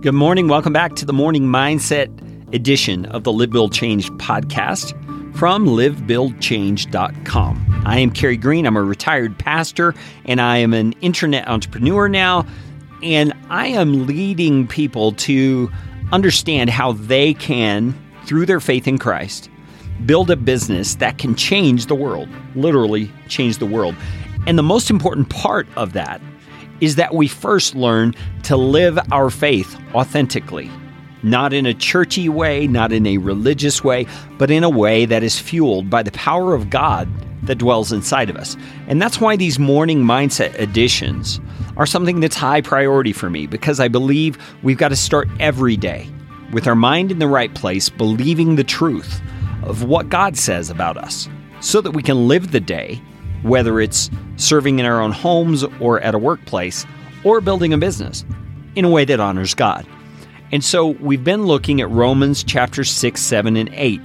Good morning. Welcome back to the Morning Mindset edition of the Live Build Change podcast from livebuildchange.com. I am Carey Green. I'm a retired pastor and I am an internet entrepreneur now. And I am leading people to understand how they can, through their faith in Christ, build a business that can change the world, literally change the world. And the most important part of that is that we first learn to live our faith authentically, not in a churchy way, not in a religious way, but in a way that is fueled by the power of God that dwells inside of us. And that's why these morning mindset additions are something that's high priority for me because I believe we've got to start every day with our mind in the right place, believing the truth of what God says about us so that we can live the day whether it's serving in our own homes or at a workplace or building a business in a way that honors God. And so we've been looking at Romans chapter 6, 7, and 8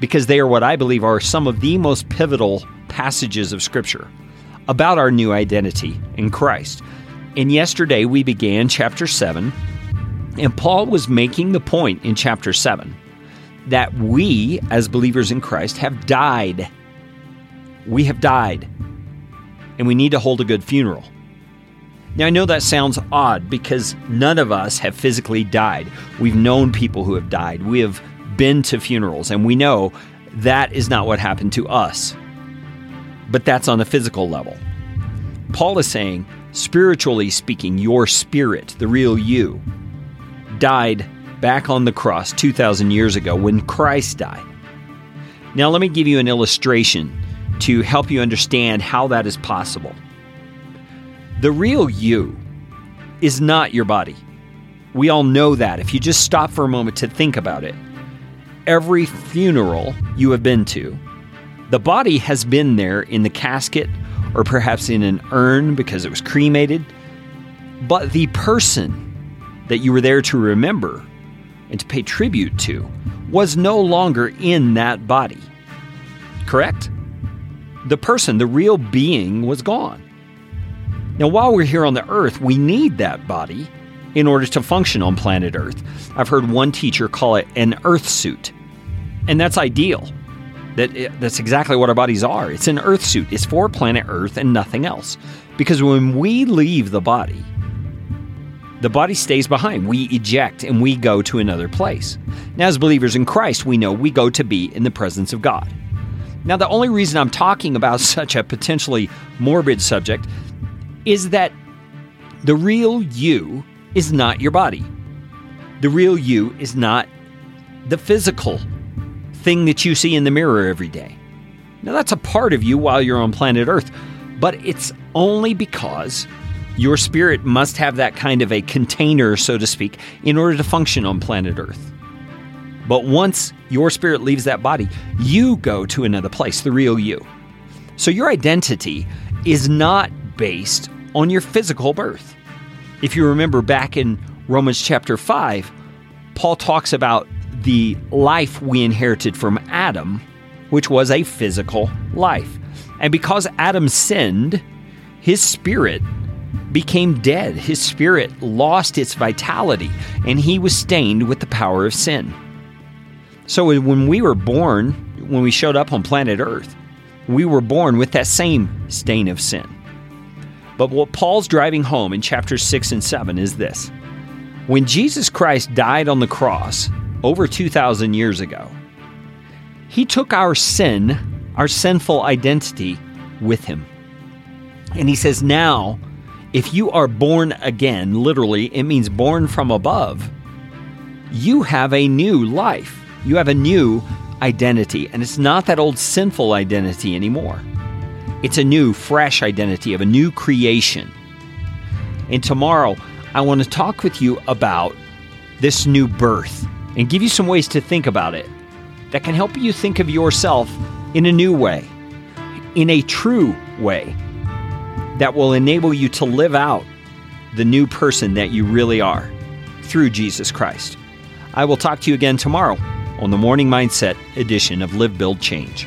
because they are what I believe are some of the most pivotal passages of Scripture about our new identity in Christ. And yesterday we began chapter 7, and Paul was making the point in chapter 7 that we, as believers in Christ, have died. We have died and we need to hold a good funeral. Now, I know that sounds odd because none of us have physically died. We've known people who have died. We have been to funerals, and we know that is not what happened to us. But that's on the physical level. Paul is saying, spiritually speaking, your spirit, the real you, died back on the cross 2,000 years ago when Christ died. Now, let me give you an illustration to help you understand how that is possible. The real you is not your body. We all know that if you just stop for a moment to think about it. Every funeral you have been to, the body has been there in the casket or perhaps in an urn because it was cremated, but the person that you were there to remember and to pay tribute to was no longer in that body. Correct? The person, the real being, was gone. Now, while we're here on the earth, we need that body in order to function on planet Earth. I've heard one teacher call it an earth suit, and that's ideal. That eh, that's exactly what our bodies are. It's an earth suit. It's for planet Earth and nothing else. Because when we leave the body, the body stays behind. We eject and we go to another place. Now, as believers in Christ, we know we go to be in the presence of God. Now, the only reason I'm talking about such a potentially morbid subject is that the real you is not your body. The real you is not the physical thing that you see in the mirror every day. Now, that's a part of you while you're on planet Earth, but it's only because your spirit must have that kind of a container, so to speak, in order to function on planet Earth. But once your spirit leaves that body, you go to another place, the real you. So your identity is not based on your physical birth. If you remember back in Romans chapter 5, Paul talks about the life we inherited from Adam, which was a physical life. And because Adam sinned, his spirit became dead. His spirit lost its vitality, and he was stained with the power of sin. So when we were born, when we showed up on planet Earth, we were born with that same stain of sin. But what Paul's driving home in chapters 6 and 7 is this. When Jesus Christ died on the cross over 2,000 years ago, he took our sin, our sinful identity, with him. And he says, Now, if you are born again, literally, it means born from above, you have a new life. You have a new identity, and it's not that old sinful identity anymore. It's a new, fresh identity of a new creation. And tomorrow, I want to talk with you about this new birth and give you some ways to think about it that can help you think of yourself in a new way, in a true way, that will enable you to live out the new person that you really are through Jesus Christ. I will talk to you again tomorrow on the Morning Mindset edition of Live Build Change.